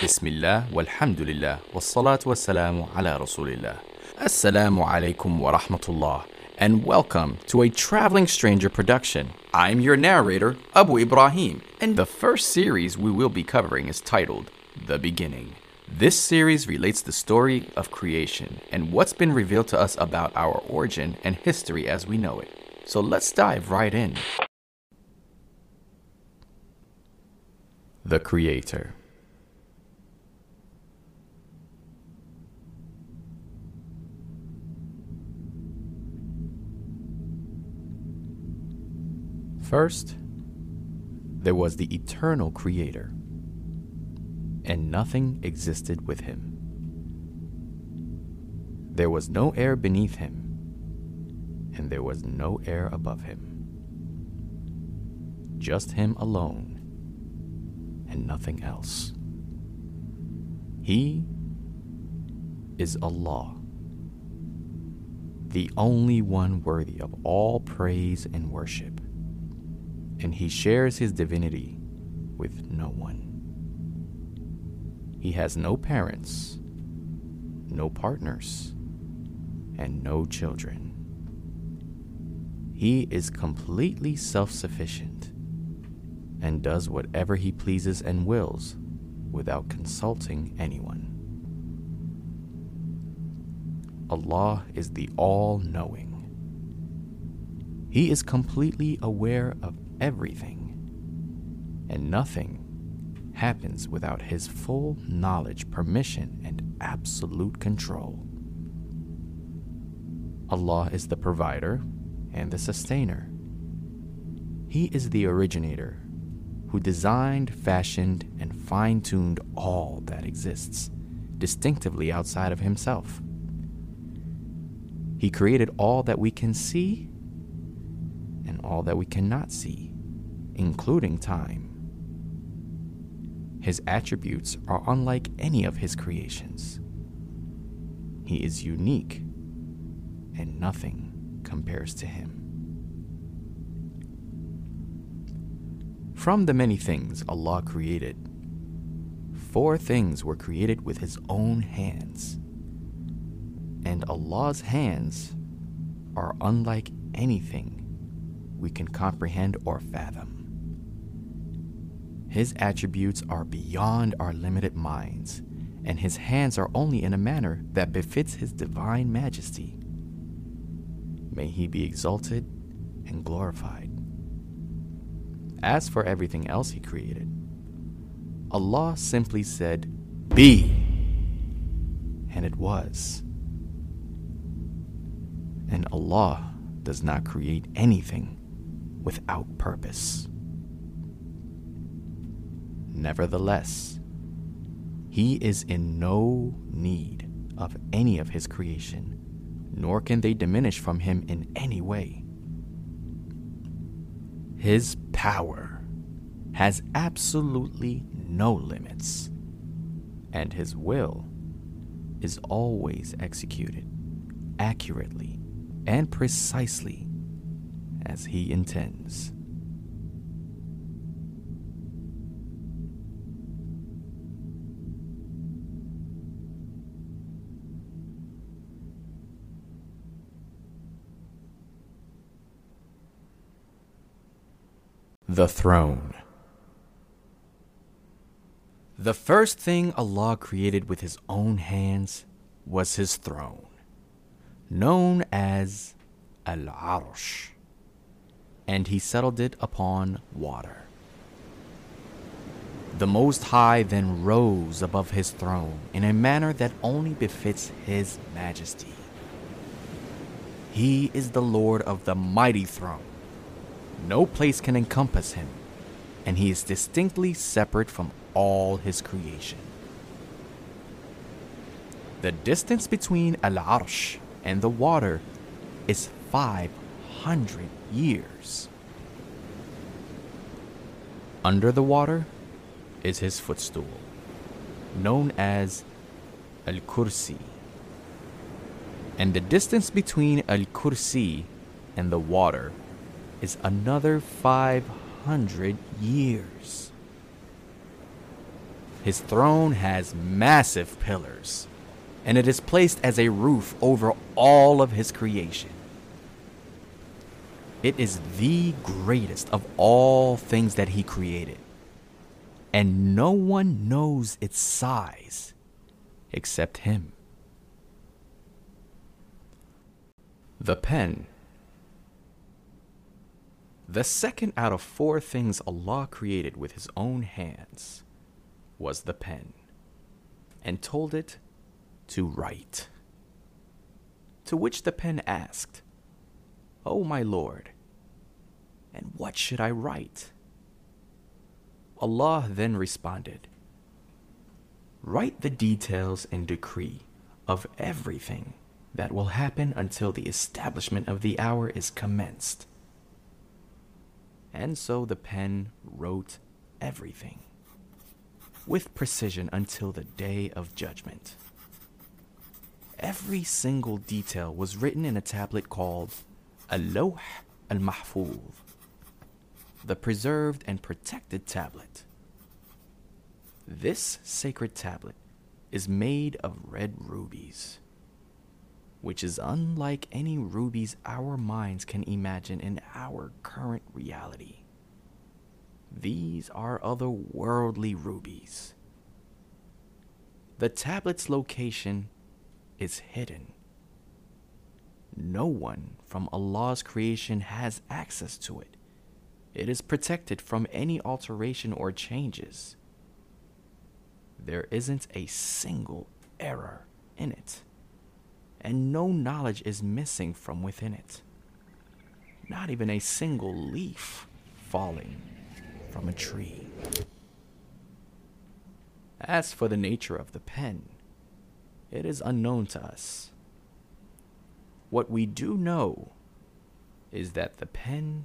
Bismillah, walhamdulillah, wassalatu wassalamu ala rasulillah. Assalamu alaikum wa rahmatullah, and welcome to a Traveling Stranger production. I'm your narrator, Abu Ibrahim, and the first series we will be covering is titled The Beginning. This series relates the story of creation and what's been revealed to us about our origin and history as we know it. So let's dive right in. The Creator. First, there was the eternal Creator, and nothing existed with him. There was no air beneath him, and there was no air above him. Just him alone, and nothing else. He is Allah, the only one worthy of all praise and worship and he shares his divinity with no one. He has no parents, no partners, and no children. He is completely self sufficient and does whatever he pleases and wills without consulting anyone. Allah is the all knowing. He is completely aware of everything, and nothing happens without His full knowledge, permission, and absolute control. Allah is the provider and the sustainer. He is the originator who designed, fashioned, and fine tuned all that exists, distinctively outside of Himself. He created all that we can see all that we cannot see, including time. His attributes are unlike any of his creations. He is unique, and nothing compares to him. From the many things Allah created, four things were created with His own hands. And Allah's hands are unlike anything we can comprehend or fathom. His attributes are beyond our limited minds, and His hands are only in a manner that befits His divine majesty. May He be exalted and glorified. As for everything else He created, Allah simply said, Be, and it was. And Allah does not create anything without purpose. Nevertheless, He is in no need of any of His creation, nor can they diminish from Him in any way. His power has absolutely no limits, and His will is always executed accurately and precisely as He intends. The Throne. The first thing Allah created with His own hands was His throne, known as Al Arsh, and He settled it upon water. The Most High then rose above His throne in a manner that only befits His majesty. He is the Lord of the mighty throne. No place can encompass him, and he is distinctly separate from all his creation. The distance between Al Arsh and the water is 500 years. Under the water is his footstool, known as Al Kursi. And the distance between Al Kursi and the water is another 500 years. His throne has massive pillars, and it is placed as a roof over all of his creation. It is the greatest of all things that he created, and no one knows its size except him. The pen. The second out of four things Allah created with His own hands was the pen, and told it to write. To which the pen asked, O my Lord, and what should I write? Allah then responded, Write the details and decree of everything that will happen until the establishment of the hour is commenced. And so the pen wrote everything with precision until the day of judgment. Every single detail was written in a tablet called Al-Lawh al-Mahfuz, the preserved and protected tablet. This sacred tablet is made of red rubies which is unlike any rubies our minds can imagine in our current reality. These are otherworldly rubies. The tablet's location is hidden. No one from Allah's creation has access to it. It is protected from any alteration or changes. There isn't a single error in it and no knowledge is missing from within it. Not even a single leaf falling from a tree. As for the nature of the pen, it is unknown to us. What we do know is that the pen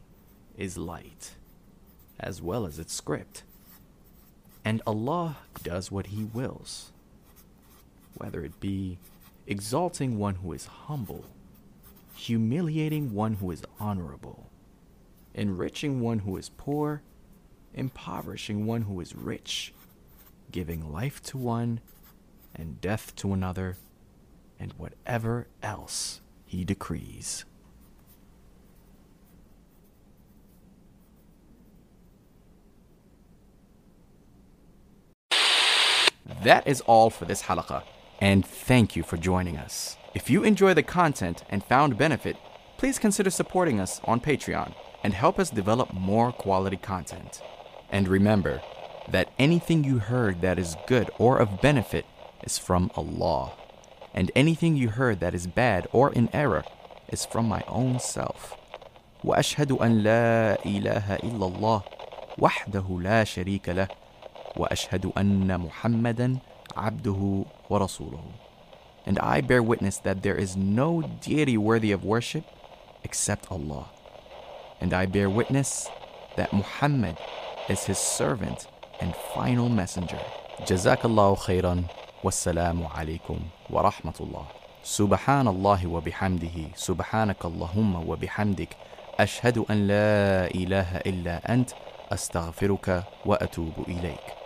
is light, as well as its script, and Allah does what He wills, whether it be exalting one who is humble, humiliating one who is honorable, enriching one who is poor, impoverishing one who is rich, giving life to one and death to another, and whatever else he decrees. That is all for this halaqah and thank you for joining us. If you enjoy the content and found benefit, please consider supporting us on Patreon and help us develop more quality content. And remember that anything you heard that is good or of benefit is from Allah, and anything you heard that is bad or in error is from my own self. واشهد ان لا اله الا الله وحده لا شريك له واشهد ان محمدا عبده ورسوله. And I bear witness that there is no deity worthy of worship except Allah. And I bear witness that Muhammad is his servant and final messenger. Jazakallahu khairan. Wassalamu alaikum wa rahmatullah. سبحان الله وبحمده سبحانك اللهم وبحمدك أشهد أن لا إله إلا أنت أستغفرك وأتوب إليك